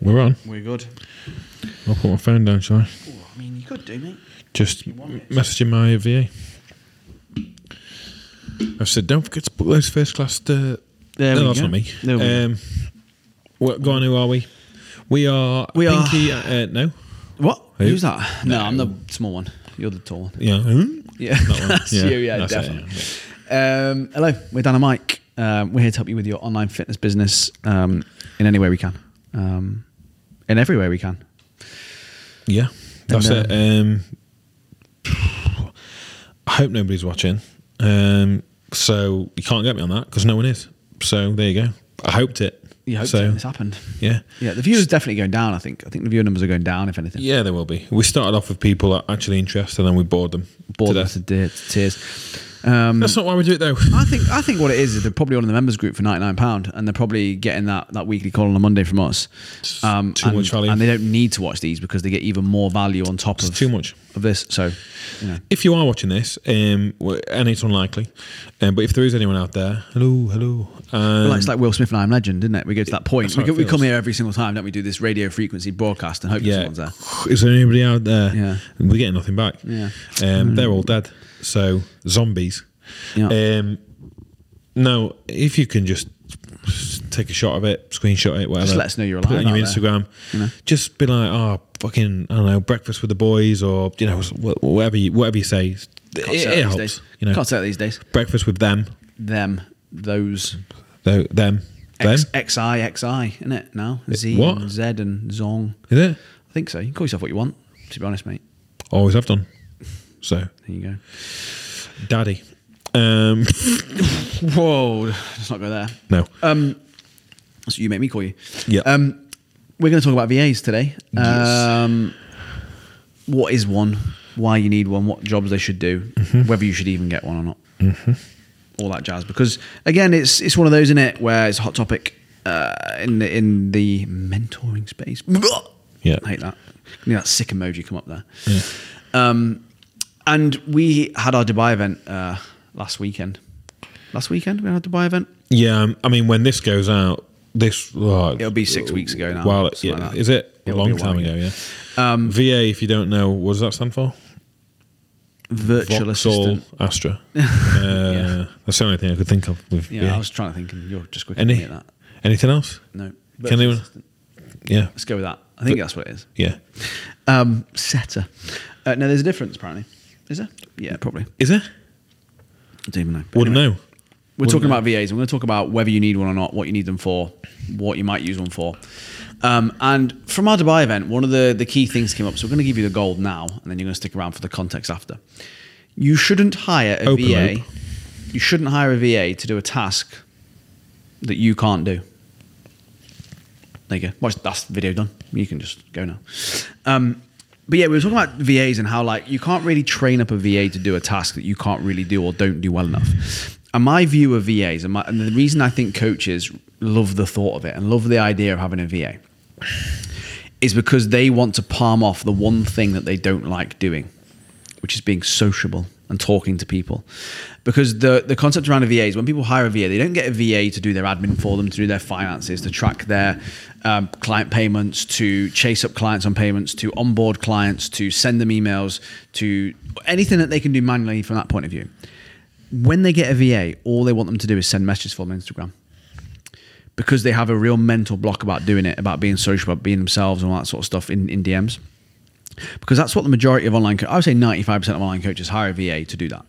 We're on. We're good. I'll put my phone down, shall I? Oh, I mean, you could do, mate. Just messaging my VA. I've said, don't forget to book those first class. Uh, There no, we that's go. not me. Go. um, what, go on, who are we? We are. We are- Pinky, Uh, no. What? Who? Who's that? No, I'm the small one. You're the tall one. Yeah. Hmm? Yeah, That one. that's you. Yeah, that's it, definitely. Um, hello, we're Dan and Mike. Um, we're here to help you with your online fitness business um, in any way we can, um, in every way we can. Yeah, that's And, it. Um, I hope nobody's watching. Um, so you can't get me on that because no one is. So there you go. I hoped it. You hope so. this happened. Yeah. Yeah, the views definitely going down. I think. I think the viewer numbers are going down. If anything, Yeah, there will be. We started off with people actually interested, and then we bored them. bored to them to tears. Um, That's not why we do it, though. I think I think what it is is they're probably on the members group for ninety nine pound, and they're probably getting that, that weekly call on a Monday from us. Um, too and, much value. and they don't need to watch these because they get even more value on top It's of too much. of this. So, you know, If you are watching this, um, and it's unlikely, um, but if there is anyone out there, hello, hello. Um, well, it's like Will Smith and I'm Legend, isn't it? We go to that point. We, how go, it we come here every single time, don't we? Do this radio frequency broadcast and hope yeah, someone's there. is there anybody out there? Yeah. we're getting nothing back. Yeah. um, they're all dead. So zombies. Yeah. Um, no, if you can just take a shot of it, screenshot it, whatever. Just let us know you're put it alive on your there, Instagram. you know? Just be like, oh, fucking, I don't know, breakfast with the boys, or you know, whatever you whatever you say. It, Can't it these helps. days. You know, Can't say that these days. breakfast with them, Them, those, Tho- them, them. X, XI, XI, isn't it? Now Z, what? and Z, and Zong. Is it? I think so. You can call yourself what you want. To be honest, mate. Always have done. So, There you go. daddy. Um, Whoa, let's not go there. no. Um, what you make me call you. Yeah. Um, we're going to talk about VAs today. Um, what is one? Why you need one? What jobs they should do? Whether you should even get one or not. All that jazz. Because again, it's it's one of those, isn't it, where it's a hot topic uh, in the in the mentoring space. Yeah. I hate that. Need that sick emoji come up there. Um, and we had our Dubai event uh, last weekend. Last weekend we had a Dubai event. Yeah, um, I mean, when this goes out, this oh, It'll be six weeks ago now, Well, yeah, like is it a long a time ago? ago. Yeah. Um, VA, if you don't know, what does that stand for? virtual Vauxhall assistant. Astra. Uh, That's the only thing I could think of with Yeah, VA. I was trying to think, and you're just quicker Any, at that. anything else? No, Can anyone? assistant. Yeah, Let's go with that. I think that's what it is. yeah. Um, setter. Uh, no, there's a difference apparently. Is there? Yeah, probably. Is there? I don't even know. But Wouldn't anyway, know. We're Wouldn't talking know. about VAs. I'm going to talk about whether you need one or not, what you need them for, what you might use one for. Um, and from our Dubai event, one of the, the key things came up. So we're going to give you the gold now, and then you're going to stick around for the context after. You shouldn't hire a Open VA. loop. You shouldn't hire a VA to do a task that you can't do. There you go. Watch that's the video done. You can just go now. Um, but yeah, we were talking about VAs and how like you can't really train up a VA to do a task that you can't really do or don't do well enough. And my view of VAs and, my, and the reason I think coaches love the thought of it and love the idea of having a VA is because they want to palm off the one thing that they don't like doing, which is being sociable and talking to people. Because the, the concept around a VA is when people hire a VA, they don't get a VA to do their admin for them, to do their finances, to track their um, client payments, to chase up clients on payments, to onboard clients, to send them emails, to anything that they can do manually from that point of view. When they get a VA, all they want them to do is send messages for them on Instagram because they have a real mental block about doing it, about being social, about being themselves, and all that sort of stuff in, in DMs. Because that's what the majority of online, co- I would say 95% of online coaches hire a VA to do that.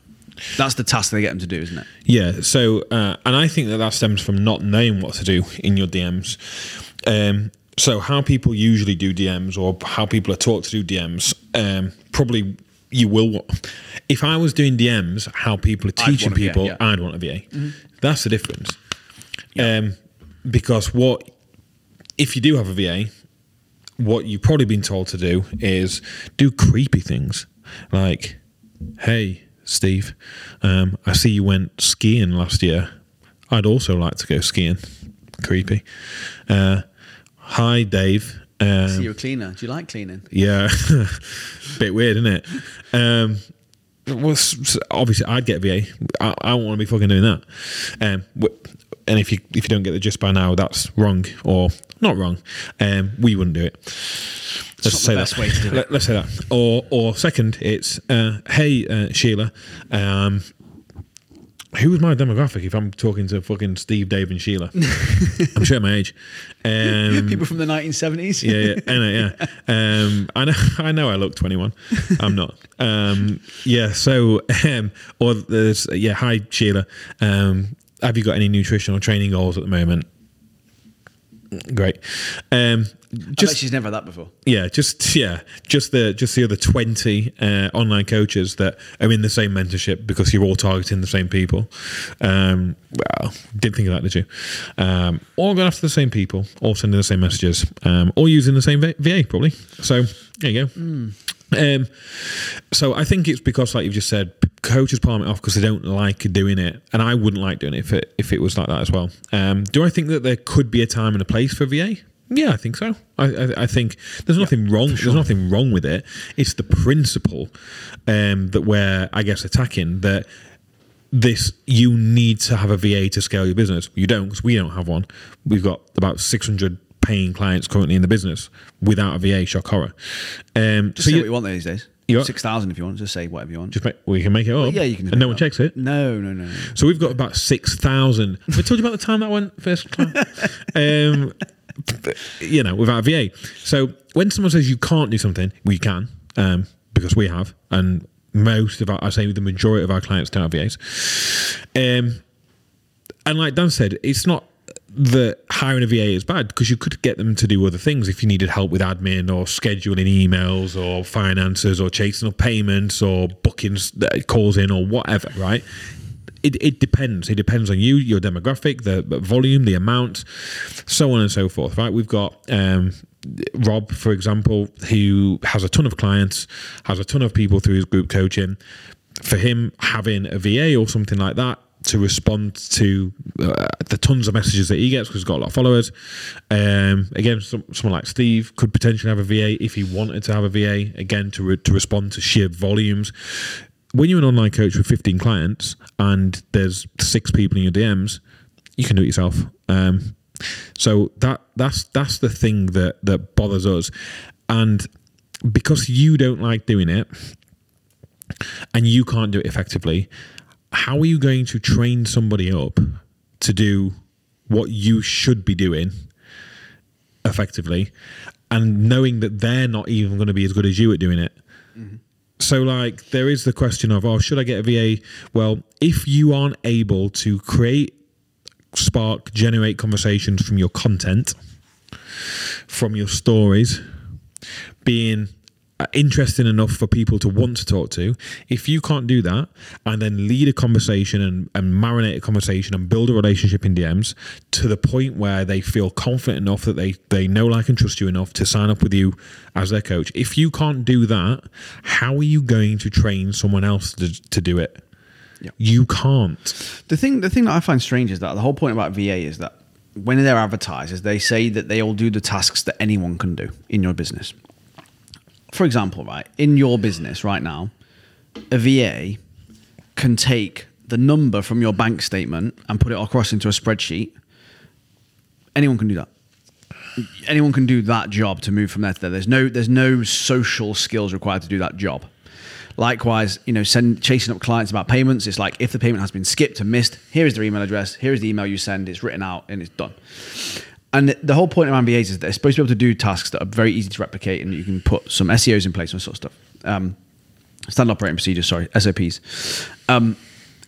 That's the task they get them to do, isn't it? Yeah. So, uh, and I think that that stems from not knowing what to do in your DMs. Um, so, how people usually do DMs or how people are taught to do DMs, um, probably you will. If I was doing DMs, how people are teaching want VA, people, yeah. Mm-hmm. I'd want a VA. That's the difference. Um, because what if you do have a VA? What you've probably been told to do is do creepy things like, "Hey, Steve, um, I see you went skiing last year. I'd also like to go skiing." Creepy. Uh, Hi, Dave. Um, See, you're a cleaner. Do you like cleaning? yeah, bit weird, isn't it? Um, well, obviously, I'd get a VA. I, I don't want to be fucking doing that. Um, and if you if you don't get the gist by now, that's wrong or not wrong. Um, we wouldn't do it. Let's not the best way to do it. Let, us say that. Or or second, it's uh, hey uh, Sheila. Um, who's my demographic if I'm talking to fucking Steve, Dave, and Sheila? I'm showing my age. Um, People from the 1970s. yeah, yeah, I know, yeah. Um, I know, I know, I look 21. I'm not. Um, yeah. So, um, or there's yeah. Hi, Sheila. Um, have you got any nutritional training goals at the moment? Great. Um, just she's never had that before. yeah, just yeah, just the just the other twenty uh, online coaches that are in the same mentorship because you're all targeting the same people. Um, well, didn't think of that, did you? Um, all going after the same people, all sending the same messages, um, all using the same VA probably. So there you go. Um, so I think it's because, like you've just said, coaches palm it off because they don't like doing it, and I wouldn't like doing it if it if it was like that as well. Um, do I think that there could be a time and a place for VA? Yeah, I think so. I, I, I think there's nothing wrong. There's nothing wrong with it. It's the principle um, that we're, I guess, attacking. That this you need to have a VA to scale your business. You don't because we don't have one. We've got about 600 paying clients currently in the business without a VA. Shock horror. Um, Just so say you, what you want these days. You what? 6,000 if you want. Just say whatever you want. just make, we can make it up. yeah, you can. And no one checks it. No, no, no. no. So we've got about six thousand. I told you about the time that went first class. um, you know, without a VA. So when someone says you can't do something, we can um, because we have, and most of our, I say the majority of our clients don't have VAs. Um, and like Dan said, it's not that hiring a VA is bad because you could get them to do other things if you needed help with admin or scheduling emails or finances or chasing up payments or booking s- calls in or whatever, right? It, it depends. It depends on you, your demographic, the volume, the amount, so on and so forth, right? We've got um, Rob, for example, who has a ton of clients, has a ton of people through his group coaching. For him, having a VA or something like that to respond to uh, the tons of messages that he gets because he's got a lot of followers. Um, again, some, someone like Steve could potentially have a VA if he wanted to have a VA, again, to, re- to respond to sheer volumes. When you're an online coach with 15 clients and there's six people in your DMs, you can do it yourself. Um, so that that's that's the thing that that bothers us, and because you don't like doing it, and you can't do it effectively, how are you going to train somebody up to do what you should be doing effectively and knowing that they're not even going to be as good as you at doing it? Mm-hmm. So, like, there is the question of, oh, should I get a VA? Well, if you aren't able to create, spark, generate conversations from your content, from your stories, being Uh, interesting enough for people to want to talk to. If you can't do that and then lead a conversation and, and marinate a conversation and build a relationship in DMs to the point where they feel confident enough that they, they know, like, and trust you enough to sign up with you as their coach. If you can't do that, how are you going to train someone else to, to do it? You can't. The thing, the thing that I find strange is that the whole point about VA is that when they're advertisers, they say that they all do the tasks that anyone can do in your business. For example, right in your business right now, a VA can take the number from your bank statement and put it across into a spreadsheet. Anyone can do that. Anyone can do that job to move from there to there. There's no there's no social skills required to do that job. Likewise, you know, send chasing up clients about payments. It's like if the payment has been skipped and missed, here is their email address, here is the email you send, it's written out and it's done. And the whole point of MBAs is they're supposed to be able to do tasks that are very easy to replicate and you can put some SEOs in place and sort of stuff. Um, standard operating procedures, sorry, SOPs. Um,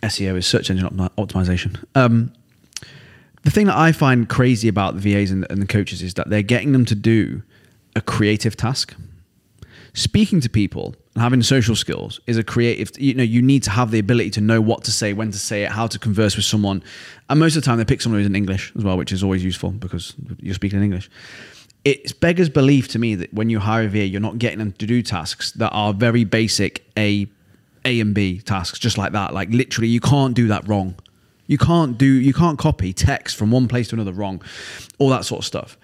SEO is search engine opti- optimization. Um, the thing that I find crazy about the VAs and, and the coaches is that they're getting them to do a creative task. Speaking to people having social skills is a creative. You know, you need to have the ability to know what to say, when to say it, how to converse with someone. And most of the time, they pick someone who's in English as well, which is always useful because you're speaking in English. It's beggars belief to me that when you hire a VA, you're not getting them to do tasks that are very basic A, A and B tasks, just like that. Like literally, you can't do that wrong. You can't do. You can't copy text from one place to another wrong, all that sort of stuff.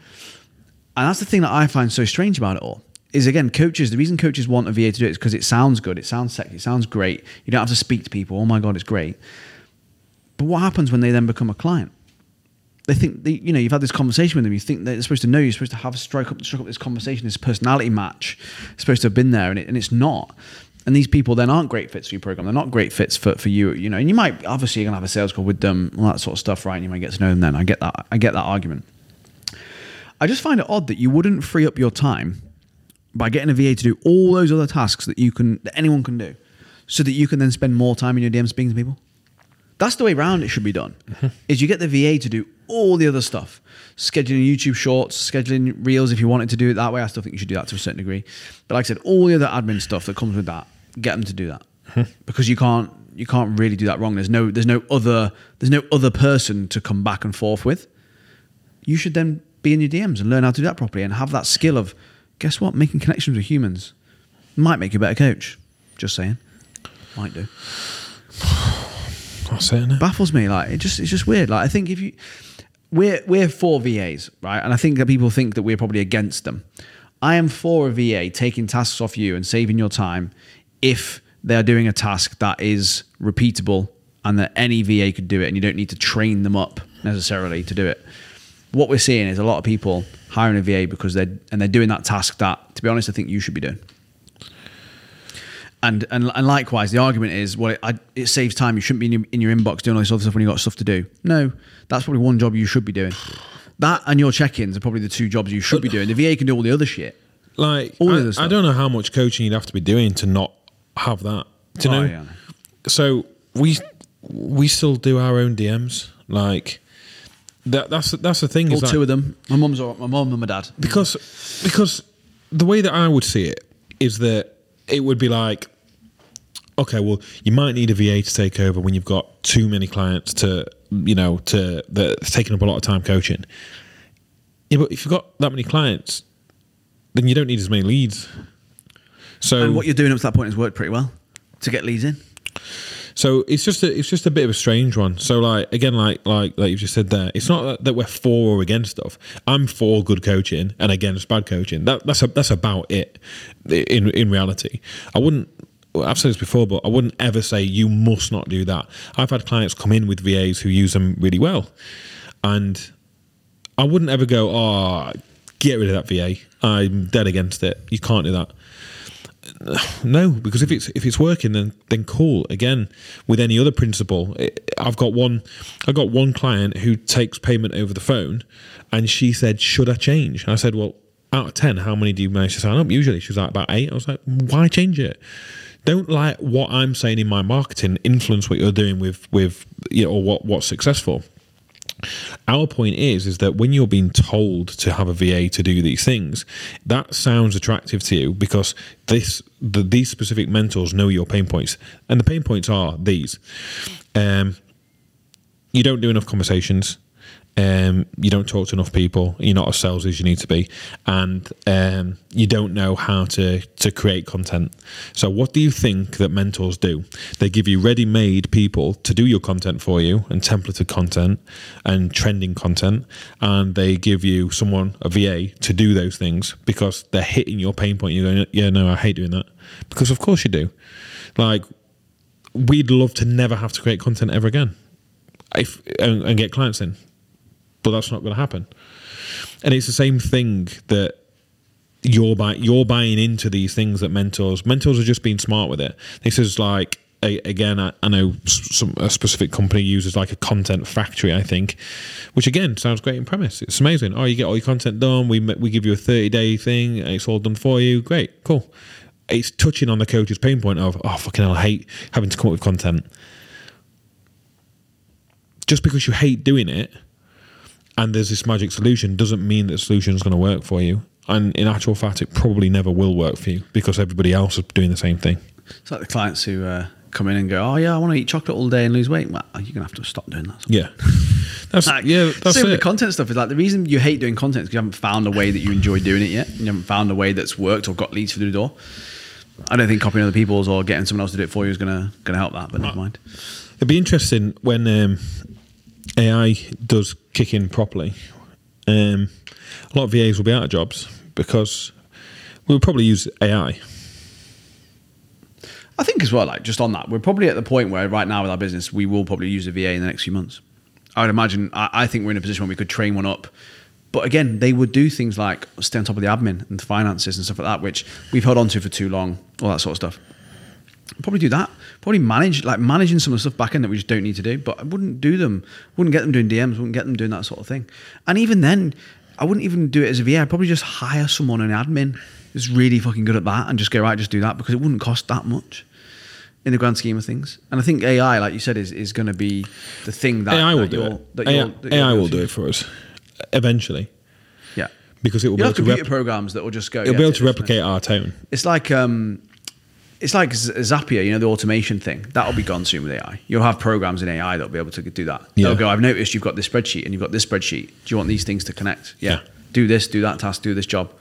And that's the thing that I find so strange about it all. Is again, coaches. The reason coaches want a VA to do it is because it sounds good, it sounds sexy, it sounds great. You don't have to speak to people. Oh my god, it's great. But what happens when they then become a client? they think they, you know you've had this conversation with them. You think they're supposed to know. You're supposed to have strike up, strike up this conversation, this personality match. It's supposed to have been there, and, it, and it's not. And these people then aren't great fits for your program. They're not great fits for, for you. You know, and you might obviously you're gonna have a sales call with them, all that sort of stuff, right? And you might get to know them then. I get that. I get that argument. I just find it odd that you wouldn't free up your time by getting a VA to do all those other tasks that you can that anyone can do, so that you can then spend more time in your DM speaking to people. That's the way around it should be done. Mm-hmm. Is you get the VA to do all the other stuff, scheduling YouTube shorts, scheduling reels if you wanted to do it that way. I still think you should do that to a certain degree. But like I said, all the other admin stuff that comes with that, get them to do that mm-hmm. because you can't you can't really do that wrong. There's no there's no other there's no other person to come back and forth with. You should then be in your DMs and learn how to do that properly and have that skill of guess what making connections with humans might make you a better coach. Just saying, might do That's it, innit? baffles me. Like it just it's just weird. Like I think if you we're we're for VAs, right? And I think that people think that we're probably against them. I am for a VA taking tasks off you and saving your time if they are doing a task that is repeatable and that any VA could do it and you don't need to train them up necessarily to do it. What we're seeing is a lot of people hiring a VA because they're and they're doing that task that, to be honest, I think you should be doing. And, and and likewise, the argument is, well, it, I, it saves time. You shouldn't be in your, in your inbox doing all this other stuff when you've got stuff to do. No, that's probably one job you should be doing. That and your check-ins are probably the two jobs you should be doing. The VA can do all the other shit. Like, All I, I don't know how much coaching you'd have to be doing to not have that. You Oh, know? yeah. So we we still do our own DMs. Like that. That's that's the thing. All is that two of them. My mum's all, my mum and my dad. because because the way that I would see it is that it would be like, okay, well, you might need a VA to take over when you've got too many clients to you know to that's taking up a lot of time coaching. Yeah, but if you've got that many clients, then you don't need as many leads. So And what you're doing up to that point has worked pretty well to get leads in. So it's just a, it's just a bit of a strange one. So like again, like like like you just said there, it's not that- we're for or against stuff. I'm for good coaching and against bad coaching. That that's a, that's about it. In in reality, I wouldn't. I've said this before, but I wouldn't ever say you must not do that. I've had clients come in with VAs who use them really well, and I wouldn't ever go, "Oh, get rid of that VA." I'm dead against it. You can't do that. No, because if it's if it's working, then then cool. Again, with any other principle, I've got one. I got one client who takes payment over the phone, and she said, "Should I change?" And I said, "Well, out of ten, how many do you manage to sign up?" Usually, she was like about eight. I was like, "Why change it?" Don't let what I'm saying in my marketing influence what you're doing with with you know, or what what's successful. Our point is is that when you're being told to have a VA to do these things, that sounds attractive to you because this the, these specific mentors know your pain points, and the pain points are these: um, you don't do enough conversations, um, you don't talk to enough people, you're not as salesy as you need to be, and um, you don't know how to to create content. So, what do you think that mentors do? They give you ready-made people to do your content for you, and templated content, and trending content, and they give you someone a VA to do those things because they're hitting your pain point. You're going, yeah, no, I hate doing that because of course you do. Like, we'd love to never have to create content ever again, if and, and get clients in but that's not going to happen. And it's the same thing that you're you're buying into these things that mentors mentors are just being smart with it. This is like a, again, I, I know some a specific company uses like a content factory. I think, which again sounds great in premise. It's amazing. Oh, you get all your content done. We we give you a thirty day thing. It's all done for you. Great, cool. It's touching on the coach's pain point of oh fucking hell, I hate having to come up with content. Just because you hate doing it and there's this magic solution doesn't mean that the solution is going to work for you. And in actual fact, it probably never will work for you because everybody else is doing the same thing. It's like the clients who uh, come in and go, "Oh yeah, I want to eat chocolate all day and lose weight." Well, you're gonna have to stop doing that. Yeah, that's Like, yeah, that's same with the content stuff. Is like the reason you hate doing content is because you haven't found a way that you enjoy doing it yet. You haven't found a way that's worked or got leads through the door. I don't think copying other people's or getting someone else to do it for you is gonna gonna help that. But never mind. It'd be interesting when um, AI does kick in properly. Um, a lot of VAs will be out of jobs because we'll probably use AI. I think as well, like just on that, we're probably at the point where right now with our business, we will probably use a VA in the next few months. I would imagine. I, I think we're in a position where we could train one up. But again, they would do things like stay on top of the admin and finances and stuff like that, which we've held on to for too long. All that sort of stuff. Probably do that. Probably manage like managing some of the stuff back end that we just don't need to do. But I wouldn't do them. Wouldn't get them doing DMs. Wouldn't get them doing that sort of thing. And even then, I wouldn't even do it as a VA. I'd probably just hire someone an admin who's really fucking good at that and just go right, just do that because it wouldn't cost that much in the grand scheme of things. And I think AI, like you said, is, is going to be the thing that AI will that do it. that AI, that AI will do it for us eventually Yeah. because it will be You'll able to computer rep- programs that will just go. it'll yeah, be able to replicate our tone. It's like um, it's like Zapier, you know, the automation thing. That'll be gone soon with AI. You'll have programs in AI that'll be able to do that. Yeah. They'll go, I've noticed you've got this spreadsheet and you've got this spreadsheet. Do you want these things to connect? Yeah. Yeah. Do this, do that task, do this job.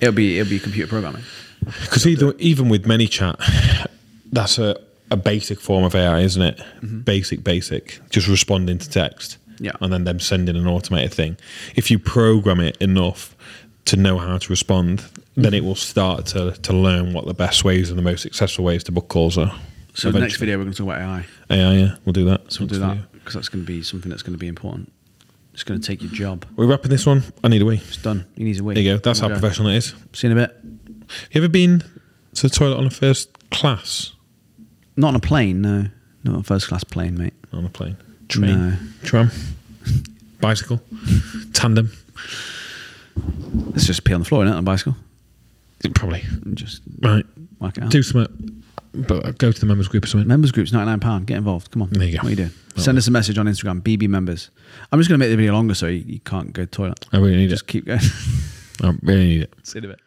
It'll be it'll be computer programming. Because either, even with ManyChat, that's a, a basic form of AI, isn't it? Mm-hmm. Basic, basic. Just responding to text. Yeah. And then them sending an automated thing. If you program it enough to know how to respond, then it will start to, to learn what the best ways and the most successful ways to book calls are. So the next video we're going to talk about AI. AI, yeah, we'll do that. So we'll do that because that's going to be something that's going to be important. It's going to take your job. We're wrapping this one. I need a wee. It's done. He needs a wee. There you go. That's how We'll go. professional it is. See you in a bit. You ever been to the toilet on a first class? Not on a plane, no. Not on a first class plane, mate. Not On a plane? Train? No. Tram? Bicycle? Tandem? Let's just pee on the floor, innit, on a bicycle. Probably. And just Right. work it out. Do something. But go to the members group or something. Members groups, £99. Get involved. Come on. There you go. What are you doing? Send us a message on Instagram, BB members. I'm just going to make the video longer so you, you can't go to the toilet. I really need Just it. Just keep going. I really need it. See you in a bit.